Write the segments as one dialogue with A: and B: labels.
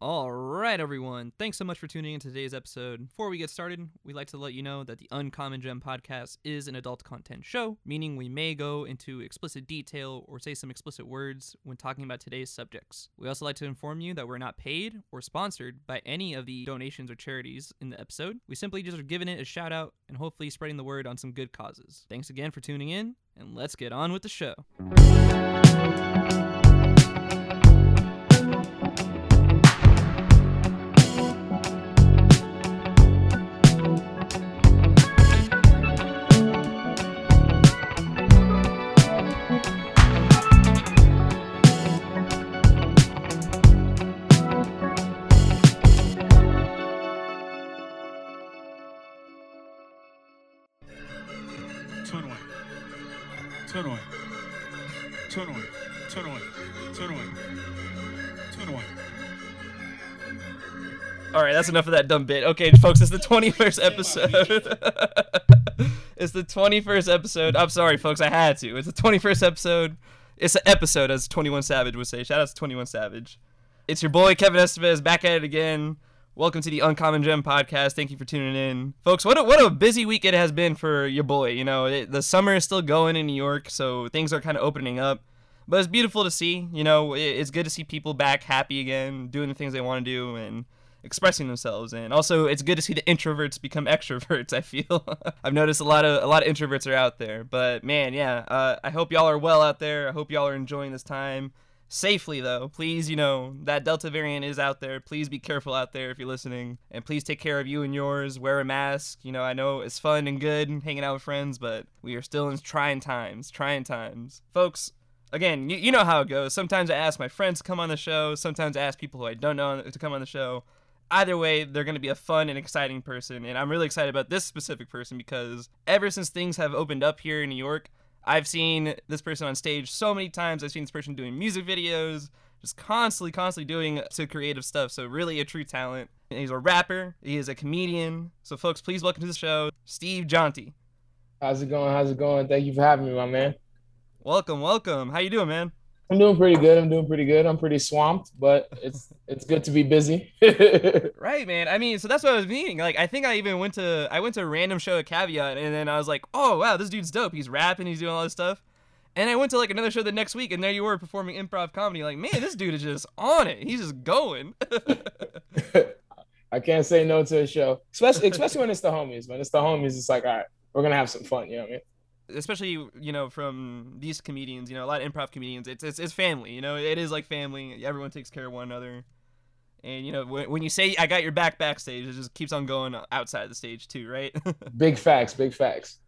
A: All right, everyone. Thanks so much for tuning in to today's episode. Before we get started, we'd like to let you know that the Uncommon Gem podcast is an adult content show, meaning we may go into explicit detail or say some explicit words when talking about today's subjects. We also like to inform you that we're not paid or sponsored by any of the donations or charities in the episode. We simply just are giving it a shout out and hopefully spreading the word on some good causes. Thanks again for tuning in, and let's get on with the show. That's enough of that dumb bit. Okay, folks, it's the 21st episode. it's the 21st episode. I'm sorry, folks, I had to. It's the 21st episode. It's an episode, as 21 Savage would say. Shout out to 21 Savage. It's your boy, Kevin Estevez, back at it again. Welcome to the Uncommon Gem podcast. Thank you for tuning in. Folks, what a, what a busy week it has been for your boy. You know, it, the summer is still going in New York, so things are kind of opening up. But it's beautiful to see. You know, it, it's good to see people back happy again, doing the things they want to do, and expressing themselves and also it's good to see the introverts become extroverts i feel. I've noticed a lot of a lot of introverts are out there. But man yeah uh, i hope y'all are well out there. I hope y'all are enjoying this time safely though. Please you know that delta variant is out there. Please be careful out there if you're listening. And please take care of you and yours. Wear a mask. You know i know it's fun and good hanging out with friends but we are still in trying times trying times. Folks again you, you know how it goes. Sometimes i ask my friends to come on the show. Sometimes i ask people who i don't know to come on the show either way, they're going to be a fun and exciting person. And I'm really excited about this specific person because ever since things have opened up here in New York, I've seen this person on stage so many times. I've seen this person doing music videos, just constantly, constantly doing so creative stuff. So, really a true talent. And he's a rapper, he is a comedian. So, folks, please welcome to the show, Steve Jeanty.
B: How's it going? How's it going? Thank you for having me, my man.
A: Welcome, welcome. How you doing, man?
B: I'm doing pretty good. I'm doing pretty good. I'm pretty swamped, but it's it's good to be busy.
A: Right, man. I mean, so that's what I was meaning. Like, I think I even went to I went to a random show at Caveat, and then I was like, oh wow, this dude's dope. He's rapping, he's doing all this stuff. And I went to like another show the next week, and there you were performing improv comedy. Like, man, this dude is just on it. He's just going.
B: I can't say no to a show, especially especially when it's the homies. When it's the homies, it's like, all right, we're gonna have some fun. You know what I mean?
A: Especially you know from these comedians, you know, a lot of improv comedians. It's it's, it's family. You know, it is like family. Everyone takes care of one another. And you know, when, when you say I got your back backstage, it just keeps on going outside the stage too, right?
B: Big facts. Big facts.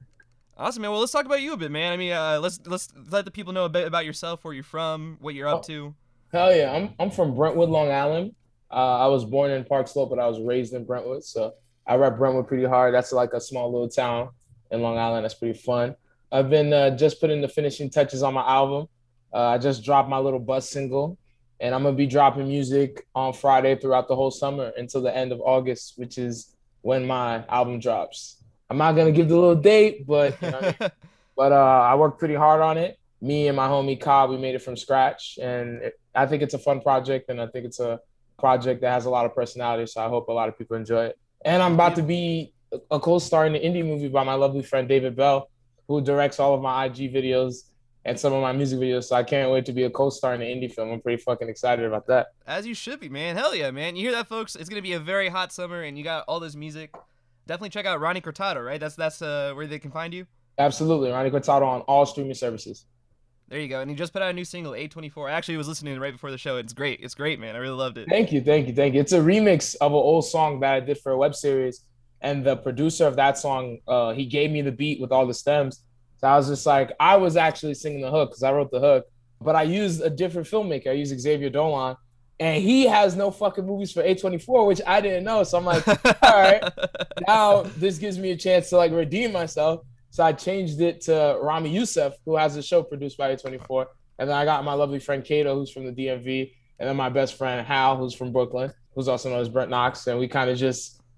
A: Awesome, man. Well, let's talk about you a bit, man. I mean, uh, let's let's let the people know a bit about yourself, where you're from, what you're up to.
B: Hell yeah, I'm I'm from Brentwood, Long Island. Uh, I was born in Park Slope, but I was raised in Brentwood, so I rep Brentwood pretty hard. That's like a small little town in Long Island. That's pretty fun. I've been uh, just putting the finishing touches on my album. Uh, I just dropped my little buzz single, and I'm gonna be dropping music on Friday throughout the whole summer until the end of August, which is when my album drops. I'm not gonna give the little date, but you know I mean? but uh, I worked pretty hard on it. Me and my homie Cobb, we made it from scratch, and it, I think it's a fun project, and I think it's a project that has a lot of personality. So I hope a lot of people enjoy it. And I'm about to be a co-star in the indie movie by my lovely friend David Bell, who directs all of my IG videos and some of my music videos. So I can't wait to be a co-star in an indie film. I'm pretty fucking excited about that.
A: As you should be, man. Hell yeah, man. You hear that, folks? It's gonna be a very hot summer, and you got all this music. Definitely check out Ronnie Cortado, right? That's that's uh, where they can find you.
B: Absolutely, Ronnie Cortado on all streaming services.
A: There you go. And he just put out a new single, A24. I actually was listening right before the show. It's great. It's great, man. I really loved it.
B: Thank you, thank you, thank you. It's a remix of an old song that I did for a web series, and the producer of that song, uh, he gave me the beat with all the stems. So I was just like, I was actually singing the hook because I wrote the hook, but I used a different filmmaker. I used Xavier Dolan, and he has no fucking movies for A24, which I didn't know. So I'm like, all right, now this gives me a chance to like redeem myself. So I changed it to Ramy Youssef, who has a show produced by A24. And then I got my lovely friend Kato, who's from the DMV, and then my best friend Hal, who's from Brooklyn, who's also known as Brent Knox. And we kind of just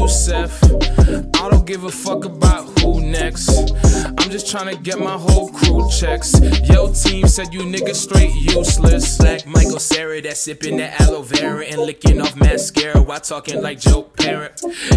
C: I don't give a fuck about who next. I'm
D: just trying to get my whole crew checks. Yo, team said you niggas straight useless. Like Michael Cera that sipping that aloe vera and licking off mascara while talking like Joe Pera.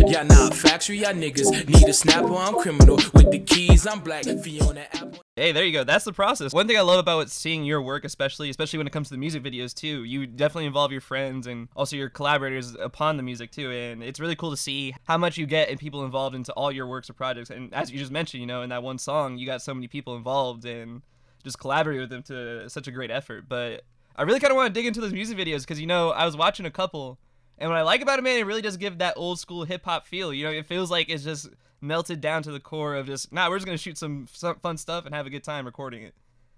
D: Y'all not factory, y'all niggas need a snapper. I'm criminal with the keys. I'm black Fiona Apple.
A: Hey, there you go. That's the process. One thing I love about seeing your work, especially especially when it comes to the music videos too, you definitely involve your friends and also your collaborators upon the music too, and it's really cool to see how much you get and people involved into all your works or projects. And as you just mentioned, you know, in that one song, you got so many people involved and just collaborate with them to such a great effort. But I really kind of want to dig into those music videos because you know I was watching a couple, and what I like about it, man, it really does give that old school hip hop feel. You know, it feels like it's just melted down to the core of just nah, we're just gonna shoot some, some fun stuff and have a good time recording it.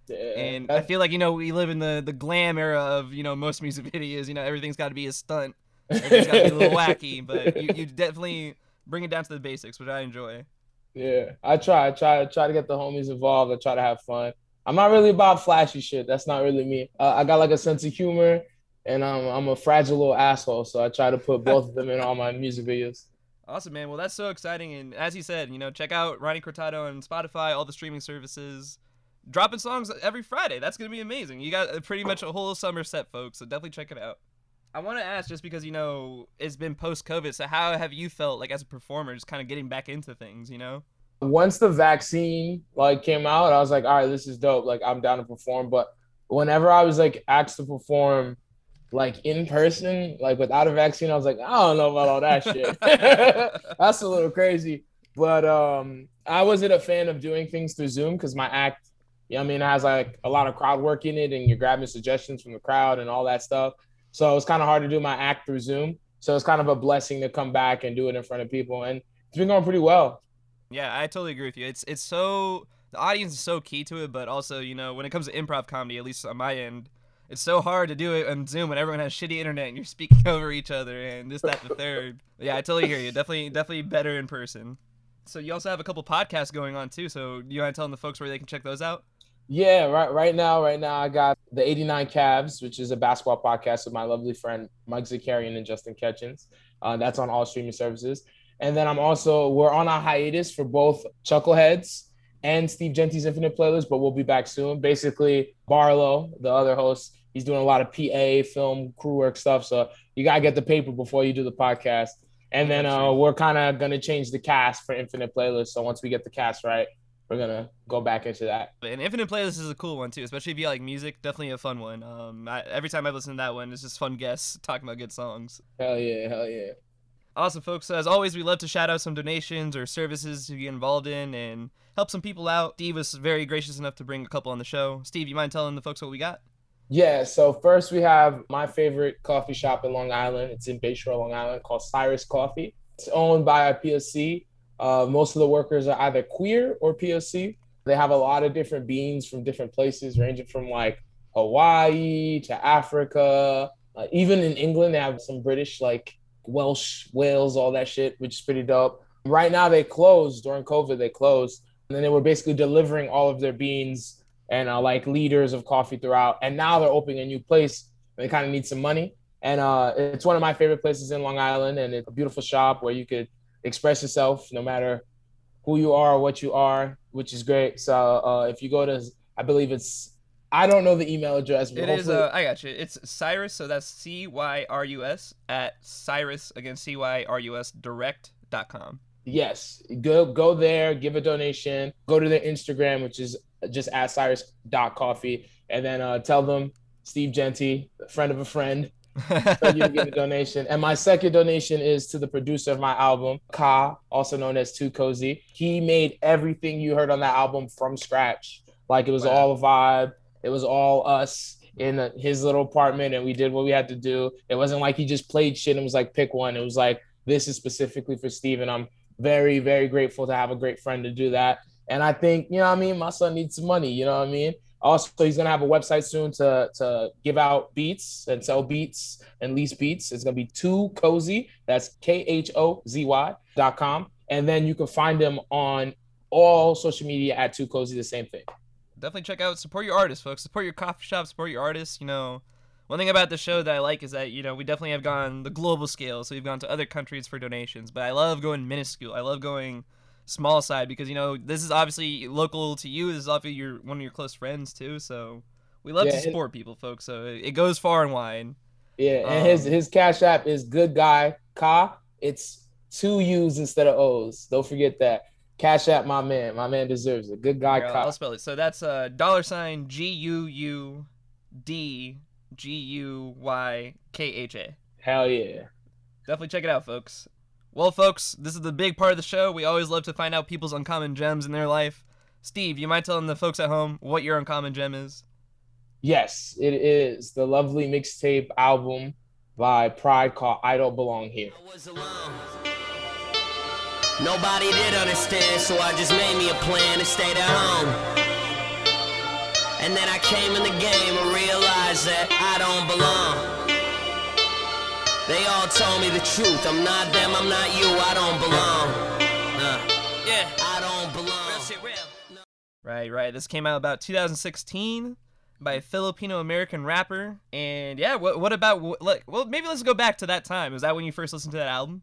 B: Yeah,
A: And I feel like you know we live in the the glam era of you know most music videos. You know everything's got to be a stunt, everything's got to be a little wacky, but you, you definitely bring it down to the basics, which I enjoy.
B: Yeah, I try, I try, I try to get the homies involved. I try to have fun. I'm not really about flashy shit. That's not really me. Uh, I got like a sense of humor, and I'm I'm a fragile little asshole. So I try to put both of them in all my music videos.
A: Awesome, man. Well, that's so exciting. And as you said, you know, check out Ronnie Cortado on Spotify, all the streaming services. Dropping songs every Friday. That's going to be amazing. You got uh, pretty much a whole summer set, folks. So definitely check it out. I want to ask just because, you know, it's been post COVID. So how have you felt like as a performer, just kind of getting back into things, you know?
B: Once the vaccine like came out, I was like, all right, this is dope. Like I'm down to perform. But whenever I was like asked to perform like in person, like without a vaccine, I was like, I don't know about all that shit. That's a little crazy. But um I wasn't a fan of doing things through Zoom because my act, you know I mean, it has like a lot of crowd work in it and you're grabbing suggestions from the crowd and all that stuff. So it was kind of hard to do my act through Zoom. So it's kind of a blessing to come back and do it in front of people. And it's been going pretty well.
A: Yeah, I totally agree with you. It's it's so the audience is so key to it, but also you know when it comes to improv comedy, at least on my end, it's so hard to do it on Zoom when everyone has shitty internet and you're speaking over each other and this, that, the third. Yeah, I totally hear you. Definitely, definitely better in person. So you also have a couple podcasts going on too. So you want to tell them the folks where they can check those out?
B: Yeah, right right now, right now I got the 89 Cavs, which is a basketball podcast with my lovely friend Mike Zakarian and Justin Ketchins. Uh, that's on all streaming services. And then I'm also we're on a hiatus for both Chuckleheads and Steve Jeanty's Infinite Playlist, but we'll be back soon. Basically, Barlow, the other host, he's doing a lot of PA, film, crew work stuff. So you gotta get the paper before you do the podcast. And then uh, we're kind of gonna change the cast for Infinite Playlist. So once we get the cast right, we're gonna go back into that.
A: And Infinite Playlist is a cool one too, especially if you like music. Definitely a fun one. Um, I, every time I listen to that one, it's just fun guests talking about good songs.
B: Hell yeah, hell yeah.
A: Awesome, folks. As always, we love to shout out some donations or services to get involved in and help some people out. Steve was very gracious enough to bring a couple on the show. Steve, you mind telling the folks what we got?
B: Yeah, so first we have my favorite coffee shop in Long Island. It's in Bayshore, Long Island, called Cyrus Coffee. It's owned by a POC. Uh, most of the workers are either queer or POC. They have a lot of different beans from different places, ranging from like Hawaii to Africa. Uh, even in England, they have some British, like Welsh, Wales, all that shit, which is pretty dope. Right now, they closed during COVID. They closed, and then they were basically delivering all of their beans and uh, like leaders of coffee throughout. And now they're opening a new place. They kind of need some money, and uh, it's one of my favorite places in Long Island, and it's a beautiful shop where you could express yourself no matter who you are or what you are, which is great. So uh, if you go to, I believe it's, I don't know the email address, but
A: It is. Uh, I got you. It's Cyrus. So that's C Y R U S at Cyrus again C Y R U S direct.com.
B: Yes, go go there, give a donation, go to their Instagram, which is just at Cyrus Coffee, and then uh, tell them Steve Jeanty, friend of a friend, you to give a donation. And my second donation is to the producer of my album, Kha, also known as Too Cozy. He made everything you heard on that album from scratch. Like it was
A: Wow.
B: all a vibe. It was all us in his little apartment, and we did what we had to do. It wasn't like he just played shit and was like, pick one. It was like, this is specifically for Steve, and I'm very, very grateful to have a great friend to do that. And I think, you know what I mean? My son needs some money, you know what I mean? Also, he's gonna have a website soon to to give out beats and sell beats and lease beats. It's gonna be too cozy. That's K H O Z Y dot com. And then you can find him on all social media at too cozy, the same thing.
A: Definitely check out support your artists, folks. Support your coffee shop. Support your artists. You know, one thing about the show that I like is that you know we definitely have gone the global scale. So we've gone to other countries for donations, but I love going minuscule. I love going small side because you know this is obviously local to you. This is obviously your one of your close friends too. So we love
B: Yeah,
A: to
B: and-
A: support people, folks. So it, it goes far and wide.
B: Yeah, and his
A: Um,
B: his cash app is good guy Kha. It's two U's instead of O's. Don't forget that. Cash app, my man. My man deserves it. Good guy
A: Here, I'll,
B: Kha.
A: I'll spell it. So that's uh, dollar sign G U U D G U Y K H A.
B: Hell yeah.
A: Definitely check it out, folks. Well, folks, this is the big part of the show. We always love to find out people's uncommon gems in their life. Steve, you mind telling the folks at home what your uncommon gem is?
B: Yes, it is the lovely mixtape album by Pryde called I Don't Belong Here.
E: I was alone. Nobody did understand, so I just made me a plan to stay at home. And then I came in the game and realized that I don't belong. They all told me the truth. I'm not them, I'm not you, I don't belong. Uh, yeah, I don't belong. Real shit, real. No.
A: Right, right. This came out about 2016 by a Filipino American rapper. And yeah, what what about wh- like well maybe let's go back to that time. Is that when you first listened to that album?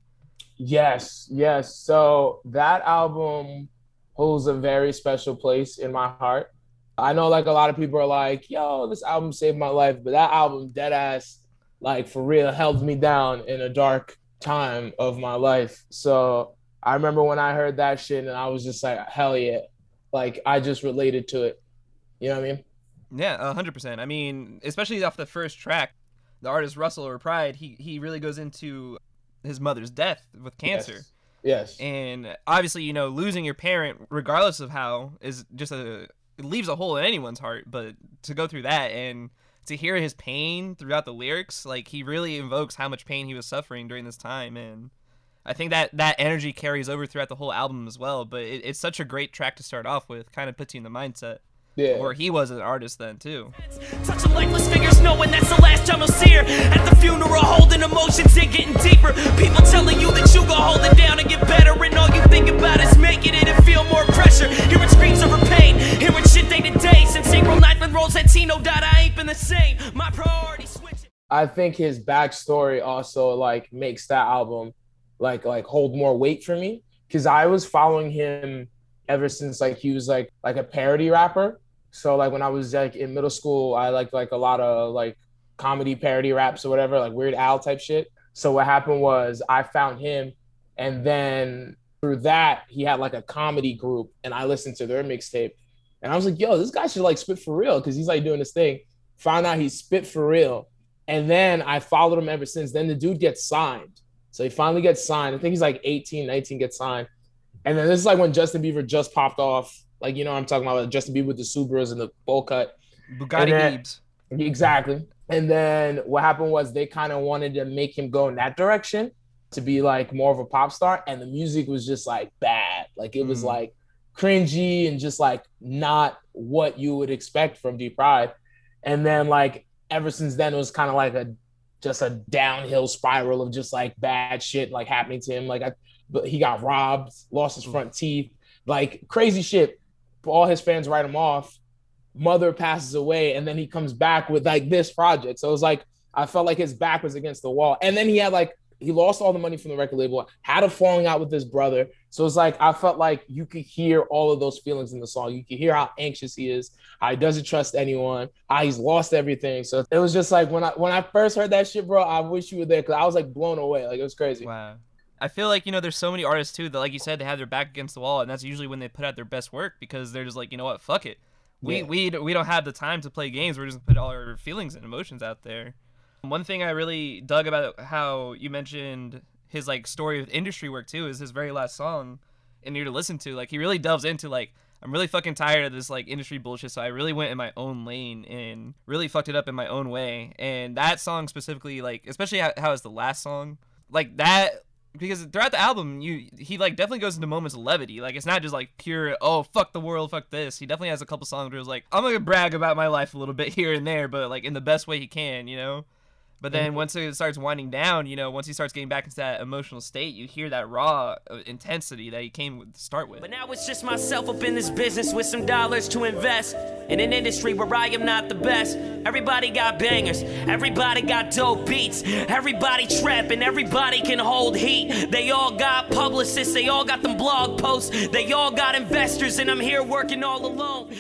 B: Yes, yes. So that album holds a very special place in my heart. I know like a lot of people are like, yo, this album saved my life, but that album dead ass, like for real, held me down in a dark time of my life. So I remember when I heard that shit and I was just like, hell yeah. Like I just related to it. You know what I mean?
A: Yeah, hundred percent. I mean, especially off the first track, the artist Russell or Pryde, he he really goes into his mother's death with cancer.
B: Yes. yes.
A: And obviously, you know, losing your parent, regardless of how, is just a it leaves a hole in anyone's heart. But to go through that and to hear his pain throughout the lyrics, like he really invokes how much pain he was suffering during this time, and I think that that energy carries over throughout the whole album as well. But it, it's such a great track to start off with, kind of puts you in the mindset
B: yeah.
A: of where he was an artist then too.
E: Touching lifeless fingers, knowing that's the last time you'll see her. At the funeral, holding emotions and getting deeper. People telling you that you gon' hold it down and get better, and all you think about is making it and feel more pressure. Hearing screams of her pain, hearing shit day to day. April 9th when Rosantino died, I ain't been the same. My priorities switching.
B: I think his backstory also like makes that album like like hold more weight for me because I was following him ever since like he was like like a parody rapper. So like when I was like in middle school, I liked like a lot of like comedy parody raps or whatever, like Weird Al type shit. So what happened was I found him, and then through that he had like a comedy group, and I listened to their mixtape, and I was like, yo, this guy should like spit for real because he's like doing this thing. Found out he spit for real, and then I followed him ever since. Then the dude gets signed. So he finally gets signed. I think he's like 18, 19 gets signed. And then this is like when Justin Bieber just popped off. Like, you know what I'm talking about? Justin Bieber with the Subarus and the bowl cut.
A: Bugatti Biebs.
B: Exactly. And then what happened was they kind of wanted to make him go in that direction to be like more of a pop star. And the music was just like bad. Like it was
A: Mm.
B: like cringy and just like not what you would expect from D-Pryde. And then like ever since then, it was kind of like a just a downhill spiral of just like bad shit like happening to him. Like I, but he got robbed, lost his mm. front teeth, like crazy shit. All his fans write him off. Mother passes away, and then he comes back with like this project. So it was like I felt like his back was against the wall, and then he had like he lost all the money from the record label, had a falling out with his brother. So it's like I felt like you could hear all of those feelings in the song. You could hear how anxious he is, how he doesn't trust anyone, how he's lost everything. So it was just like when I when I first heard that shit, bro, I wish you were there because I was like blown away. Like it was crazy.
A: Wow. I feel like you know there's so many artists too that like you said they have their back against the wall and that's usually when they put out their best work because they're just like you know what fuck it we
B: Yeah.
A: we we don't have the time to play games we're just gonna put all our feelings and emotions out there. One thing I really dug about how you mentioned his like story with industry work too is his very last song in here to listen to. Like he really delves into like I'm really fucking tired of this like industry bullshit so I really went in my own lane and really fucked it up in my own way. And that song specifically like especially how, how it's the last song like that because throughout the album you he like definitely goes into moments of levity. Like it's not just like pure oh fuck the world fuck this. He definitely has a couple songs where it's like i'm gonna brag about my life a little bit here and there but like in the best way he can you know But then once it starts winding down, you know, once he starts getting back into that emotional state, you hear that raw uh, intensity that he came with to start with.
E: But now it's just myself up in this business with some dollars to invest in an industry where I am not the best. Everybody got bangers, everybody got dope beats, everybody trapping, everybody can hold heat. They all got publicists, they all got them blog posts, they all got investors, and I'm here working all alone.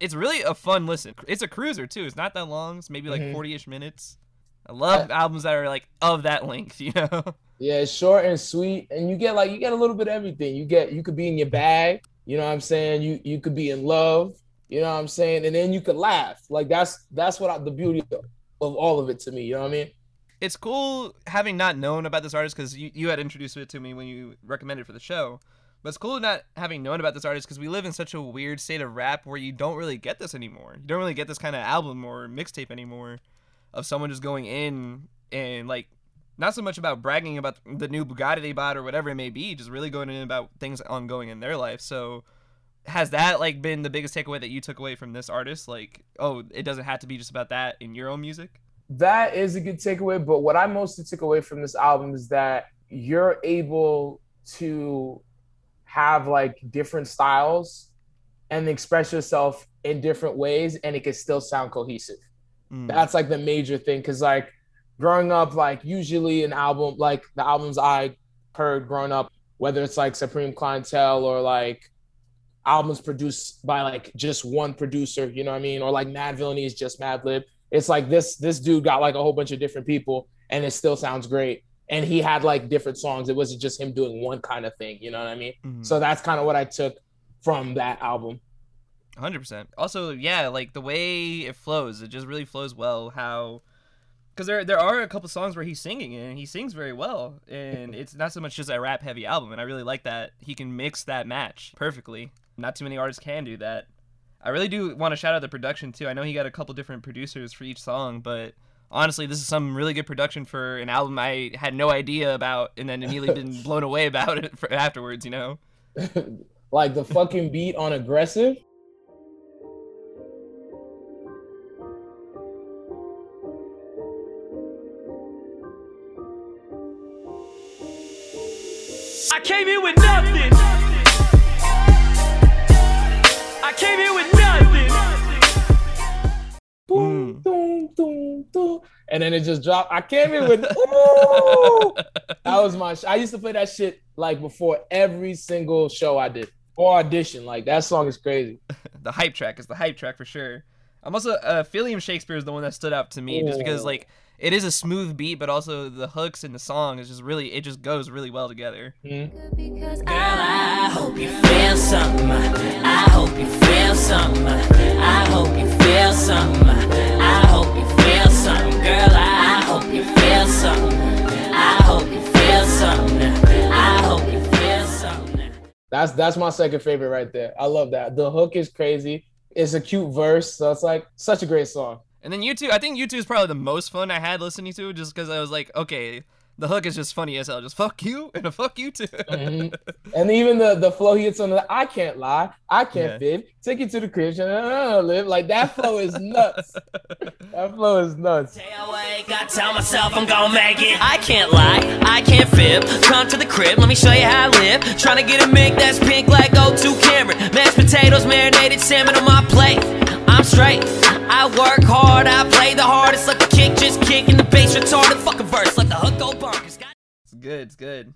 A: It's, really a fun listen. It's a cruiser too. It's not that long. It's maybe like
B: Mhm.
A: 40ish minutes. I love albums that are like of that length, you know.
B: Yeah, it's short and sweet, and you get like you get a little bit of everything. You get you could be in your bag, you know what I'm saying. You you could be in love, you know what I'm saying, and then you could laugh. Like that's that's what I, the beauty of, of all of it to me. You know what I mean?
A: it's cool having not known about this artist because you, you had introduced it to me when you recommended for the show. But it's cool not having known about this artist because we live in such a weird state of rap where you don't really get this anymore. You don't really get this kind of album or mixtape anymore of someone just going in and like not so much about bragging about the new Bugatti they bought or whatever it may be, just really going in about things ongoing in their life. So has that like been the biggest takeaway that you took away from this artist? Like, oh, it doesn't have to be just about that in your own music.
B: That is a good takeaway. But what I mostly took away from this album is that you're able to have like different styles and express yourself in different ways, and it can still sound cohesive.
A: Mm.
B: That's like the major thing. Cause like growing up, like usually an album, like the albums I heard growing up, whether it's like Supreme Clientele or like albums produced by like just one producer, you know what I mean? Or like Madvillainy is just Madlib. It's like this this dude got like a whole bunch of different people and it still sounds great. And he had like different songs. It wasn't just him doing one kind of thing, you know what I mean?
A: Mhm.
B: So that's kind of what I took from that album.
A: Hundred percent. Also, yeah, like the way it flows, it just really flows well. How, because there there are a couple songs where he's singing and he sings very well, and it's not so much just a rap heavy album, and I really like that he can mix that match perfectly. Not too many artists can do that. I really do want to shout out the production too. I know he got a couple different producers for each song, but honestly, this is some really good production for an album I had no idea about, and then immediately been blown away about it afterwards. You know.
B: like the fucking beat on aggressive.
E: Came here with nothing. I came here with nothing.
B: Boom, boom, boom, boom. And then it just dropped. I came in with ooh. That was my sh- I used to play that shit like before every single show I did or audition. Like that song is crazy.
A: the hype track is the hype track for sure. I'm also uh, Philium Shakespeare is the one that stood out to me just because like it is a smooth beat, but also the hooks in the song is just really it just goes really well together.
C: Because
E: Girl, I hope you feel something. I hope you feel something. I hope you feel something. I hope you feel something. Girl, I hope you feel something. I hope you feel something. I hope you feel something.
B: That's that's my second favorite right there. I love that. The hook is crazy. It's a cute verse, so it's like such a great song.
A: And then U2, I think U2 is probably the most fun I had listening to, just because I was like, okay, the hook is just funny as hell, just fuck you and a fuck you too.
B: Mhm. And even the the flow he hits on the I can't lie, I can't
A: Yeah.
B: fib, take you to the crib, uh, live like that flow is nuts. that flow is nuts.
E: Stay awake, I tell myself I'm gonna make it. I can't lie, I can't fib. Come to the crib, let me show you how I live. Trying to get a mic that's pink like O2 Cam'ron. Mashed potatoes, marinated salmon on my plate. I'm straight. I work hard, I play the hardest. Like the kick, just kicking the bass retarded. Fucking verse, like the hook go bonkers.
A: It's good. It's good.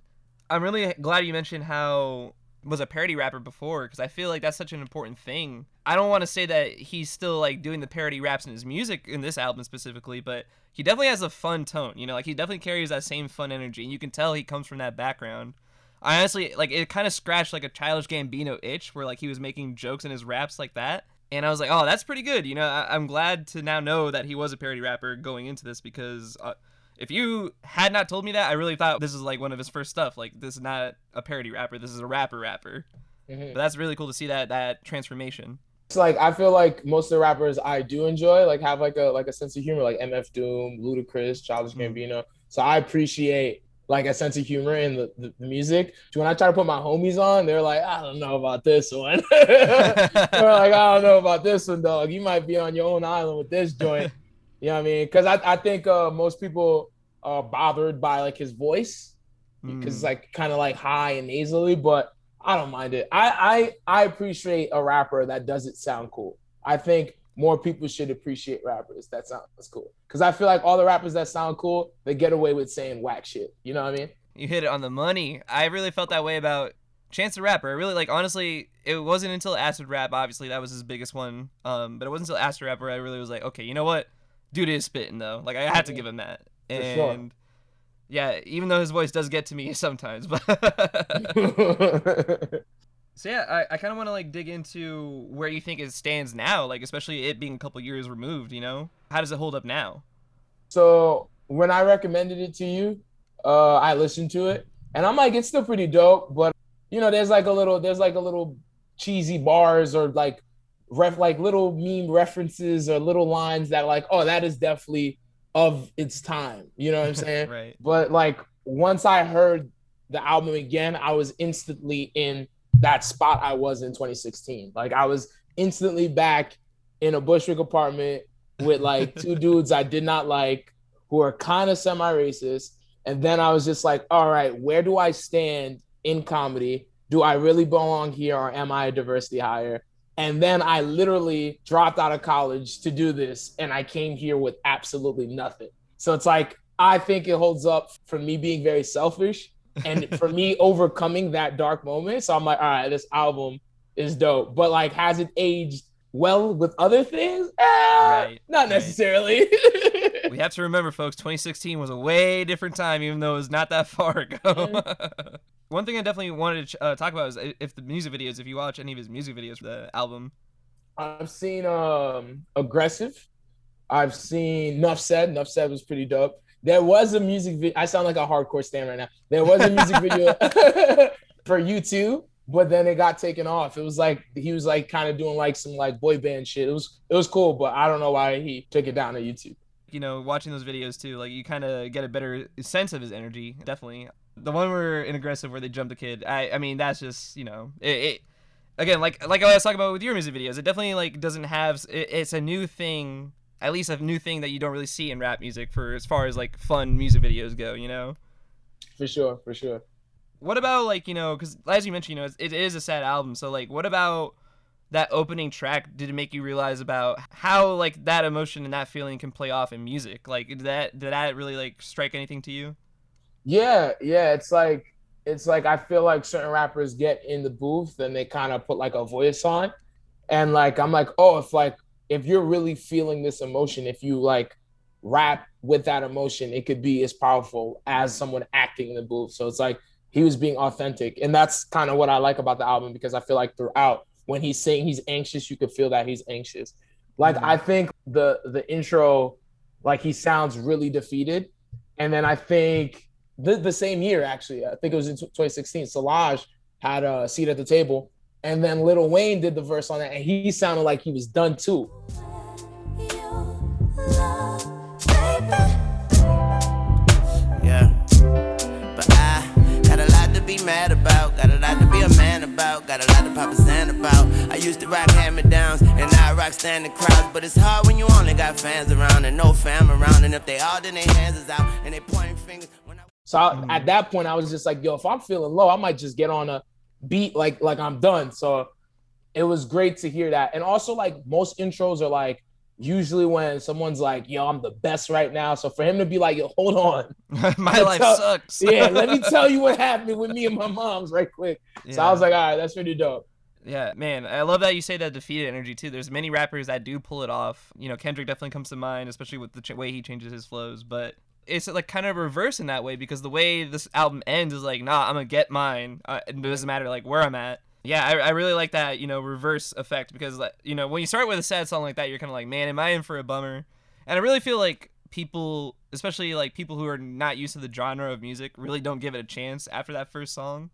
A: I'm really glad you mentioned how was a parody rapper before because I feel like that's such an important thing. I don't want to say that he's still like doing the parody raps in his music in this album specifically, but he definitely has a fun tone. You know, like he definitely carries that same fun energy, and you can tell he comes from that background. I honestly like it. Kind of scratched like a childish Gambino itch, where like he was making jokes in his raps like that. And I was like, oh, that's pretty good. You know, I- I'm glad to now know that he was a parody rapper going into this because uh, if you had not told me that, I really thought this is like one of his first stuff. Like this is not a parody rapper. This is a rapper rapper.
B: Mhm.
A: But that's really cool to see that that transformation.
B: It's like I feel like most of the rappers I do enjoy like have like a like a sense of humor, like MF Doom, Ludacris, Childish
A: Mhm.
B: Gambino. So I appreciate like a sense of humor in the, the, the music. When I try to put my homies on, they're like, I don't know about this one. they're like, I don't know about this one, dog. You might be on your own island with this joint. You know what I mean? Because I, I think uh, most people are bothered by like his voice because it's
A: Mm.
B: like kind of like high and nasally, but I don't mind it. I, I I appreciate a rapper that doesn't sound cool. I think more people should appreciate rappers that sound cool. Because I feel like all the rappers that sound cool, they get away with saying whack shit. You know what I mean?
A: You hit it on the money. I really felt that way about Chance the Rapper. I really like honestly, it wasn't until Acid Rap, obviously that was his biggest one. Um, but it wasn't until Acid Rap where I really was like, okay, you know what? Dude is spitting though. Like I had to give him that.
B: For
A: And
B: sure.
A: yeah, even though his voice does get to me sometimes, but So yeah, I, I kind of want to like dig into where you think it stands now, like especially it being a couple years removed. You know, how does it hold up now?
B: So when I recommended it to you, uh, I listened to it, and I'm like, it's still pretty dope. But you know, there's like a little, there's like a little cheesy bars or like ref, like little meme references or little lines that like, oh, that is definitely of its time. You know what I'm saying?
A: right.
B: But like once I heard the album again, I was instantly in that spot I was in 2016. Like I was instantly back in a Bushwick apartment with like two dudes I did not like who are kind of semi-racist. And then I was just like, all right, where do I stand in comedy? Do I really belong here or am I a diversity hire? And then I literally dropped out of college to do this and I came here with absolutely nothing. So it's like I think it holds up for me being very selfish and for me overcoming that dark moment. So I'm like, all right, this album is dope. But like, has it aged well with other things? Eh,
A: Right,
B: Not
A: right.
B: necessarily.
A: We have to remember, folks, 2016 was a way different time, even though it was not that far ago. One thing I definitely wanted to uh, talk about is if the music videos, if you watch any of his music videos for the album.
B: I've seen um aggressive. I've seen Nuff Said. Nuff Said was pretty dope. There was a music video. I sound like a hardcore stan right now. There was a music video for you two, but then it got taken off. It was like he was like kind of doing like some like boy band shit. It was it was cool, but I don't know why he took it down to YouTube.
A: You know, watching those videos too, like you kind of get a better sense of his energy. Definitely, the one where in aggressive where they jump the kid. I, I mean, that's just you know, it, it again like like I was talking about with your music videos. It definitely like doesn't have. It, it's a new thing, at least a new thing that you don't really see in rap music for as far as like fun music videos go. You know.
B: For sure, for sure.
A: what about like you know because as you mentioned you know it's, it is a sad album so like what about that opening track did it make you realize about how like that emotion and that feeling can play off in music like did that did that really like strike anything to you
B: Yeah, yeah. It's like it's like I feel like certain rappers get in the booth and they kind of put like a voice on. And like I'm like, oh, if like if you're really feeling this emotion, if you like rap with that emotion, it could be as powerful as someone acting in the booth. So it's like he was being authentic. And that's kind of what I like about the album because I feel like throughout when he's saying he's anxious, you could feel that he's anxious. Like mm-hmm. I think the the intro, like he sounds really defeated. And then I think the, the same year, actually, I think it was in 2016, Solange had a seat at the table. And then Lil Wayne did the verse on that, and he sounded like he was done too.
F: Yeah. But I got a lot to be mad about, got a lot to be a man about, got a lot to pop a stand about. I used to rock hand me downs, and now I rock standing crowds. But it's hard when you only got fans around and no fam around. And if they all, then their hands is out and they pointing fingers. When I-
B: So I, at that point, I was just like, yo, if I'm feeling low, I might just get on a beat like like I'm done. So it was great to hear that. And also, like most intros are like usually when someone's like, yo, I'm the best right now. So for him to be like, yo, hold on.
A: my life
B: tell-
A: sucks
B: Yeah, let me tell you what happened with me and my mom's right quick. So I was like, all right, that's pretty dope.
A: Yeah, man, I love that you say that defeated energy too. There's many rappers that do pull it off. You know, Kendrick definitely comes to mind, especially with the ch- way he changes his flows. But it's like kind of reverse in that way because the way this album ends is like, nah, I'm gonna get mine. Uh, it doesn't matter like where I'm at. Yeah, I, I really like that you know reverse effect because like you know when you start with a sad song like that, you're kind of like, man, am I in for a bummer? And I really feel like people, especially like people who are not used to the genre of music, really don't give it a chance after that first song.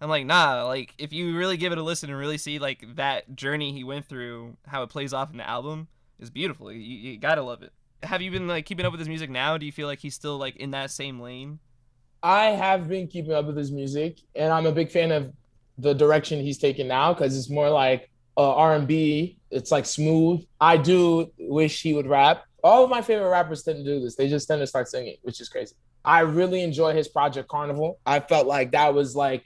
A: I'm like, nah, like if you really give it a listen and really see like that journey he went through, how it plays off in the album is beautiful. You, you gotta love it. Have you been like keeping up with his music now? Do you feel like he's still like in that same lane?
B: I have been keeping up with his music, and I'm a big fan of the direction he's taken now because it's more like uh, R&B. It's like smooth. I do wish he would rap. All of my favorite rappers tend to do this. They just tend to start singing, which is crazy. I really enjoy his project Carnival. I felt like that was like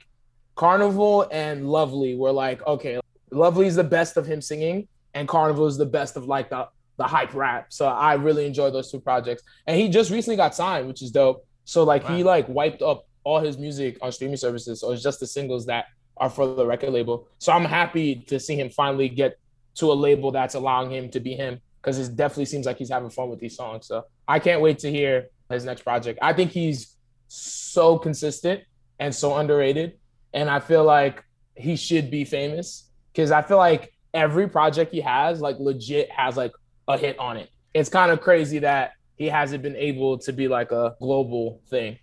B: Carnival and Lovely were like, okay, Lovely is the best of him singing, and Carnival is the best of like the the hype rap. So I really enjoy those two projects. And he just recently got signed, which is dope. So like he like wiped up all his music on streaming services. So it's just the singles that are for the record label. So I'm happy to see him finally get to a label that's allowing him to be him because it definitely seems like he's having fun with these songs. So I can't wait to hear his next project. I think he's so consistent and so underrated. And I feel like he should be famous because I feel like every project he has, like legit has like a hit on it. It's kind of crazy that he hasn't been able to be like a global thing.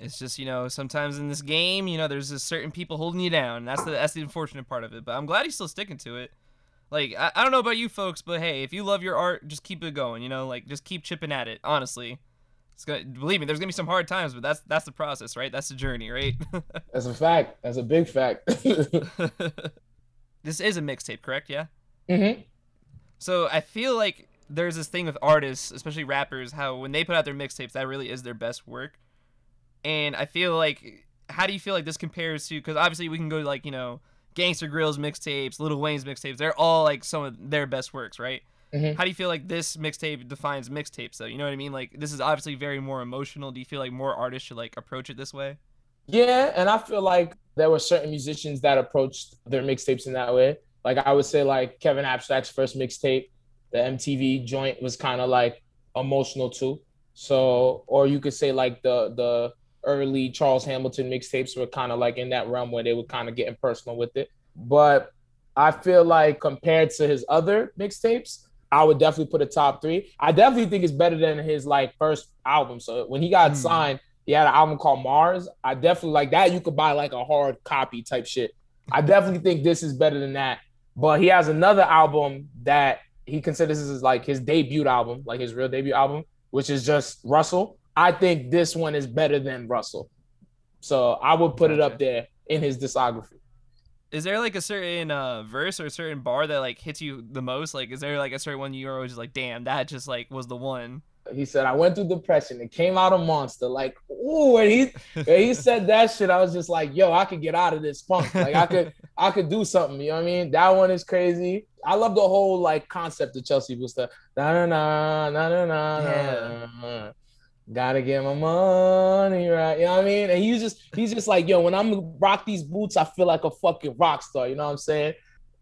A: It's just you know sometimes in this game you know there's just certain people holding you down. That's the that's the unfortunate part of it. But I'm glad he's still sticking to it. Like I, I don't know about you folks, but hey, if you love your art, just keep it going. You know, like just keep chipping at it. Honestly, it's gonna believe me. There's gonna be some hard times, but that's that's the process, right? That's the journey, right?
B: That's a fact. That's a big fact.
A: this is a mixtape, correct? Yeah.
B: hmm
A: So I feel like there's this thing with artists, especially rappers, how when they put out their mixtapes, that really is their best work. And I feel like, how do you feel like this compares to? Because obviously we can go to like you know, Gangsta Grillz mixtapes, Lil Wayne's mixtapes. They're all like some of their best works, right?
B: Mhm.
A: How do you feel like this mixtape defines mixtapes, though? You know what I mean? Like this is obviously very more emotional. Do you feel like more artists should like approach it this way?
B: Yeah, and I feel like there were certain musicians that approached their mixtapes in that way. Like I would say, like Kevin Abstract's first mixtape, the MTV joint was kind of like emotional too. So, or you could say like the the early Charles Hamilton mixtapes were kind of like in that realm where they were kind of getting personal with it. But I feel like compared to his other mixtapes, I would definitely put a top three. I definitely think it's better than his like first album. So when he got
A: Hmm.
B: signed, he had an album called Mars. I definitely like that. You could buy like a hard copy type shit. I definitely think this is better than that. But he has another album that he considers this is like his debut album, like his real debut album, which is just Russell. I think this one is better than Russell. So I would put it up there in his discography.
A: Is there like a certain uh, verse or a certain bar that like hits you the most? Like, is there like a certain one you're always just like, damn, that just like was the one?
B: He said, I went through depression. It came out a monster. Like, ooh, and he when he said that shit, I was just like, yo, I could get out of this funk. Like I could I could do something. You know what I mean? That one is crazy. I love the whole like concept of Chelsea Booster. Na na na na na na na. Gotta get my money right. You know what I mean? And he's just he's just like, yo, when I'm rock these boots, I feel like a fucking rock star. You know what I'm saying?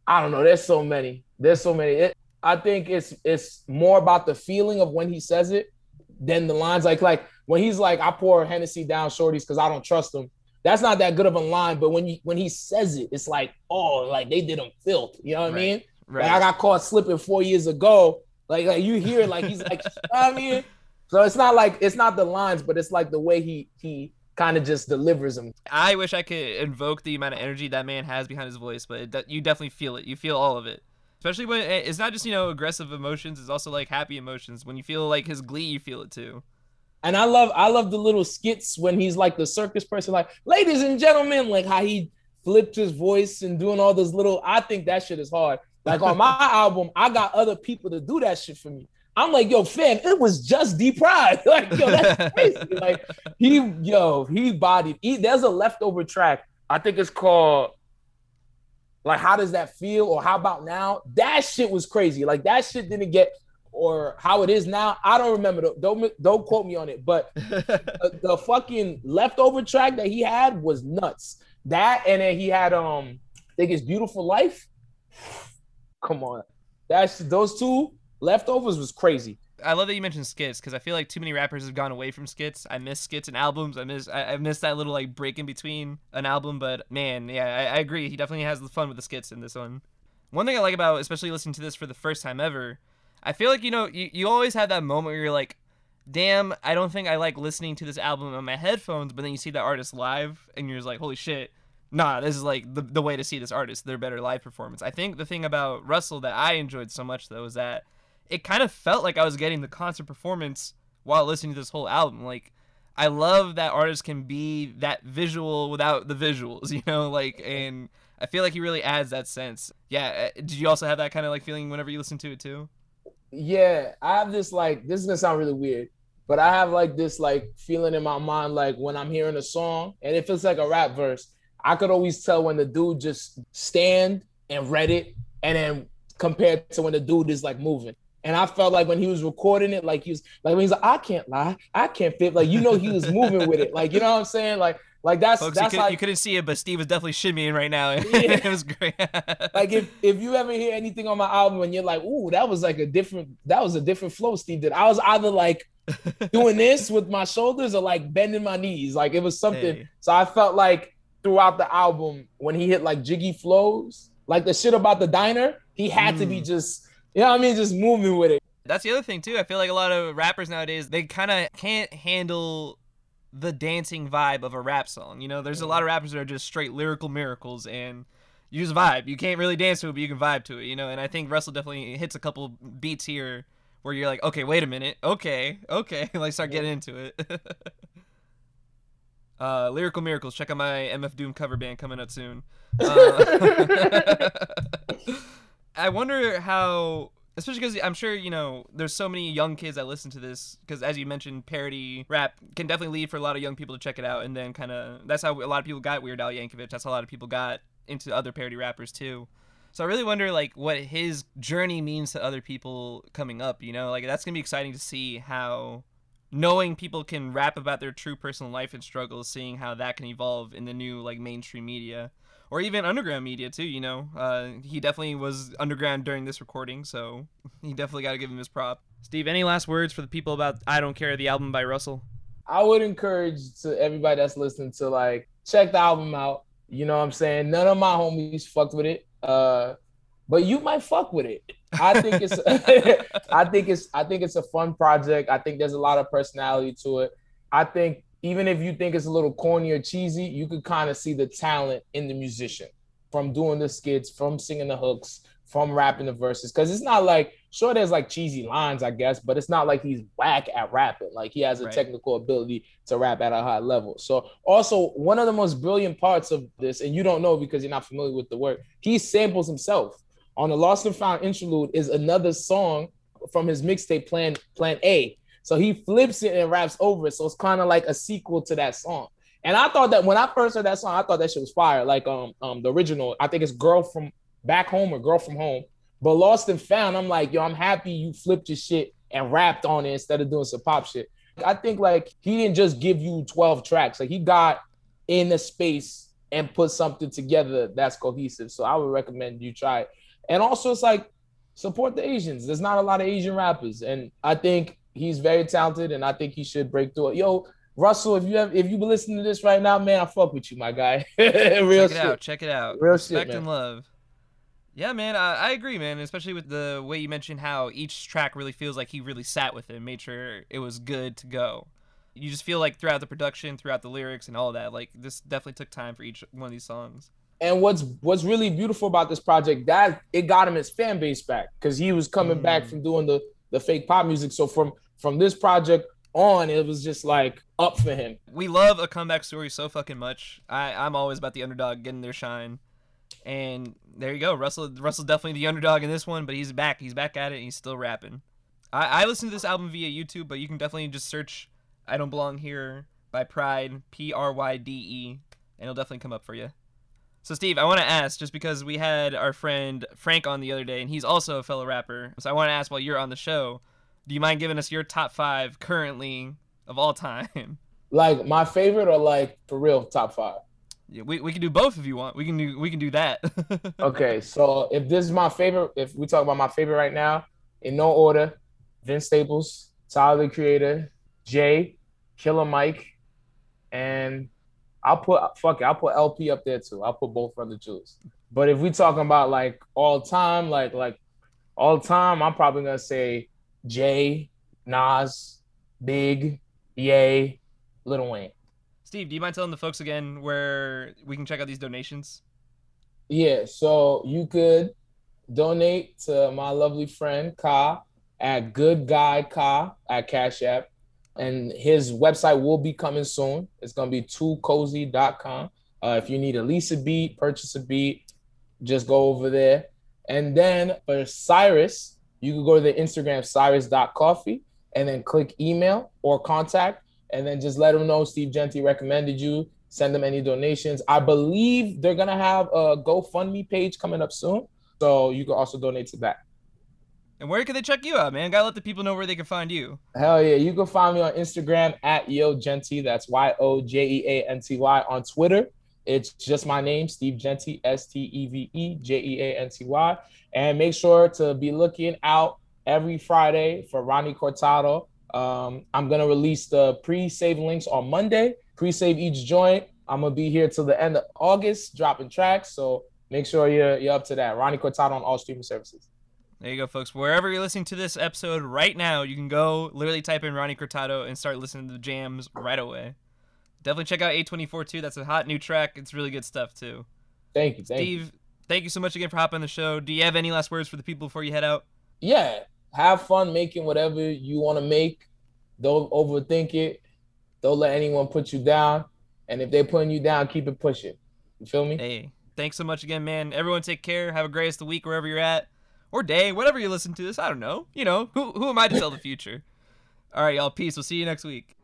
B: I don't know. There's so many. There's so many. It, I think it's it's more about the feeling of when he says it than the lines. Like like when he's like, I pour Hennessy down shorties because I don't trust them. That's not that good of a line. But when you when he says it, it's like, oh, like they did him filth. You know what I mean?
A: Right.
B: Like I got caught slipping four years ago. Like like you hear it, like he's like, you know what I mean. So it's not like it's not the lines, but it's like the way he he kind of just delivers them.
A: I wish I could invoke the amount of energy that man has behind his voice, but it, you definitely feel it. You feel all of it. Especially when eh, it's not just, you know, aggressive emotions, it's also like happy emotions. When you feel like his glee, you feel it too.
B: And I love I love the little skits when he's like the circus person, like, ladies and gentlemen, like how he flipped his voice and doing all those little. I think that shit is hard. Like on my album, I got other people to do that shit for me. I'm like, yo, fam, it was just deprived. Like, yo, that's crazy. like he, yo, he bodied. He, there's a leftover track. I think it's called like how does that feel or how about now? That shit was crazy. Like that shit didn't get or how it is now. I don't remember. Don't don't quote me on it. But the, the fucking leftover track that he had was nuts. That and then he had um, I think it's Beautiful Life. Come on, that's those two leftovers was crazy.
A: I love that you mentioned skits because I feel like too many rappers have gone away from skits. I miss skits and albums. I miss I, I miss that little like break in between an album. But man, yeah, I, I agree. He definitely has the fun with the skits in this one. One thing I like about, especially listening to this for the first time ever, I feel like you know you, you always have that moment where you're like, damn, I don't think I like listening to this album on my headphones. But then you see that artist live, and you're just like, holy shit. Nah, this is like the, the way to see this artist, their better live performance. I think the thing about Russell that I enjoyed so much though is that it kind of felt like I was getting the concert performance while listening to this whole album. Like, I love that artists can be that visual without the visuals, you know, like, and I feel like he really adds that sense. Yeah. uh, Did you also have that kind of like feeling whenever you listen to it too?
B: Yeah, I have this like this is gonna sound really weird, but I have like this like feeling in my mind like when I'm hearing a song and it feels like a rap verse, I could always tell when the dude just stand and read it and then compared to when the dude is like moving. And I felt like when he was recording it, like he was like when he's like, I can't lie, I can't fit. Like you know he was moving with it. Like you know what I'm saying? Like like that's
A: Folks, you,
B: that's
A: could,
B: like
A: you couldn't see it, but Steve was definitely shimmying right now.
B: Yeah.
A: it was great.
B: like if if you ever hear anything on my album and you're like, ooh, that was like a different that was a different flow Steve did. I was either like doing this with my shoulders or like bending my knees. Like it was something.
A: Hey.
B: So I felt like throughout the album when he hit like jiggy flows, like the shit about the diner, he had to be
A: Mm.
B: You know I mean, just moving with it.
A: That's the other thing too. I feel like a lot of rappers nowadays they kind of can't handle the dancing vibe of a rap song. You know, there's a lot of rappers that are just straight lyrical miracles and you just vibe. You can't really dance to it, but you can vibe to it. You know, and I think Russell definitely hits a couple beats here where you're like, okay, wait a minute, okay, okay, like start getting into it. uh, lyrical miracles. Check out my MF Doom cover band coming up soon. Uh, I wonder how, especially because I'm sure you know there's so many young kids that listen to this. Because as you mentioned, parody rap can definitely lead for a lot of young people to check it out, and then kind of that's how a lot of people got Weird Al Yankovic. That's how a lot of people got into other parody rappers too. So I really wonder like what his journey means to other people coming up. You know, like that's gonna be exciting to see how knowing people can rap about their true personal life and struggles, seeing how that can evolve in the new like mainstream media or even underground media too. You know, uh, he definitely was underground during this recording, so he definitely got to give him his prop. Steve, any last words for the people about "I Don't Care" the album by Russell?
B: I would encourage to everybody that's listening to like check the album out. You know what I'm saying? None of my homies fucked with it. Uh but you might fuck with it. I think it's I think it's I think it's a fun project. I think there's a lot of personality to it. I think even if you think it's a little corny or cheesy, you could kind of see the talent in the musician from doing the skits, from singing the hooks, from rapping the verses. Cause it's not like sure there's like cheesy lines, I guess, but it's not like he's whack at rapping. Like he has a
A: Right.
B: technical ability to rap at a high level. So also one of the most brilliant parts of this, and you don't know because you're not familiar with the work, he samples himself. On the Lost and Found interlude is another song from his mixtape Plan Plan A. So he flips it and raps over it. So it's kind of like a sequel to that song. And I thought that when I first heard that song, I thought that shit was fire. Like um um the original, I think it's Girl from Back Home or Girl from Home. But Lost and Found, I'm like, yo, I'm happy you flipped your shit and rapped on it instead of doing some pop shit. I think like he didn't just give you 12 tracks. Like he got in the space and put something together that's cohesive. So I would recommend you try it. And also it's like support the Asians. There's not a lot of Asian rappers. And I think he's very talented and I think he should break through it. Yo, Russell, if you have if you been listening to this right now, man, I fuck with you, my guy. Real
A: check it
B: shit.
A: out. Check it out.
B: Real shit,
A: Respect
B: man.
A: and love. Yeah, man, I, I agree, man. Especially with the way you mentioned how each track really feels like he really sat with it, and made sure it was good to go. You just feel like throughout the production, throughout the lyrics, and all that, like this definitely took time for each one of these songs.
B: And what's what's really beautiful about this project that it got him his fan base back because he was coming back
A: Mm.
B: from doing the the fake pop music. So from from this project on, it was just like up for him.
A: We love a comeback story so fucking much. I, I'm always about the underdog getting their shine. And there you go. Russell Russell's definitely the underdog in this one, but he's back. He's back at it and he's still rapping. I, I listened to this album via YouTube, but you can definitely just search I Don't Belong Here by Pryde, P R Y D E, and it'll definitely come up for you. So Steve, I want to ask just because we had our friend Frank on the other day and he's also a fellow rapper. So I want to ask while you're on the show, do you mind giving us your top 5 currently of all time?
B: Like my favorite or like for real top five.
A: Yeah, we, we can do both if you want. We can do we can do that.
B: Okay, so if this is my favorite, if we talk about my favorite right now, in no order, Vince Staples, Tyler the Creator, Jay, Killer Mike, and I'll put fuck it, I'll put LP up there too. I'll put both from the choose. But if we talking about like all time, like like all time, I'm probably gonna say Jay, Nas, Big, Ye, Lil Wayne.
A: Steve, do you mind telling the folks again where we can check out these donations?
B: Yeah, so you could donate to my lovely friend Kha at Good Guy Kha at Cash App. And his website will be coming soon. It's gonna be twocozy.com. Uh, if you need a lease a beat, purchase a beat, just go over there. And then for Cyrus, you can go to the Instagram cyrus.coffee and then click email or contact and then just let them know Steve Jeanty recommended you. Send them any donations. I believe they're gonna have a GoFundMe page coming up soon. So you can also donate to that.
A: And where can they check you out, man? Gotta let the people know where they can find you.
B: Hell yeah. You can find me on Instagram at Yo Jeanty. That's Y O J E A N T Y. On Twitter, it's just my name, Steve Jeanty, S T E V E J E A N T Y. And make sure to be looking out every Friday for Ronnie Cortado. Um, I'm going to release the pre save links on Monday, pre save each joint. I'm going to be here till the end of August dropping tracks. So make sure you're, you're up to that. Ronnie Cortado on all streaming services.
A: There you go, folks. Wherever you're listening to this episode right now, you can go literally type in Ronnie Cortado and start listening to the jams right away. Definitely check out A24 too. That's a hot new track. It's really good stuff too.
B: Thank you. Thank
A: Steve,
B: you.
A: thank you so much again for hopping on the show. Do you have any last words for the people before you head out?
B: Yeah. Have fun making whatever you want to make. Don't overthink it. Don't let anyone put you down. And if they're putting you down, keep it pushing. You feel me?
A: Hey, thanks so much again, man. Everyone take care. Have a great rest of the week wherever you're at. Or day, whatever you listen to this. I don't know. You know, who, who am I to tell the future? All right, y'all. Peace. We'll see you next week.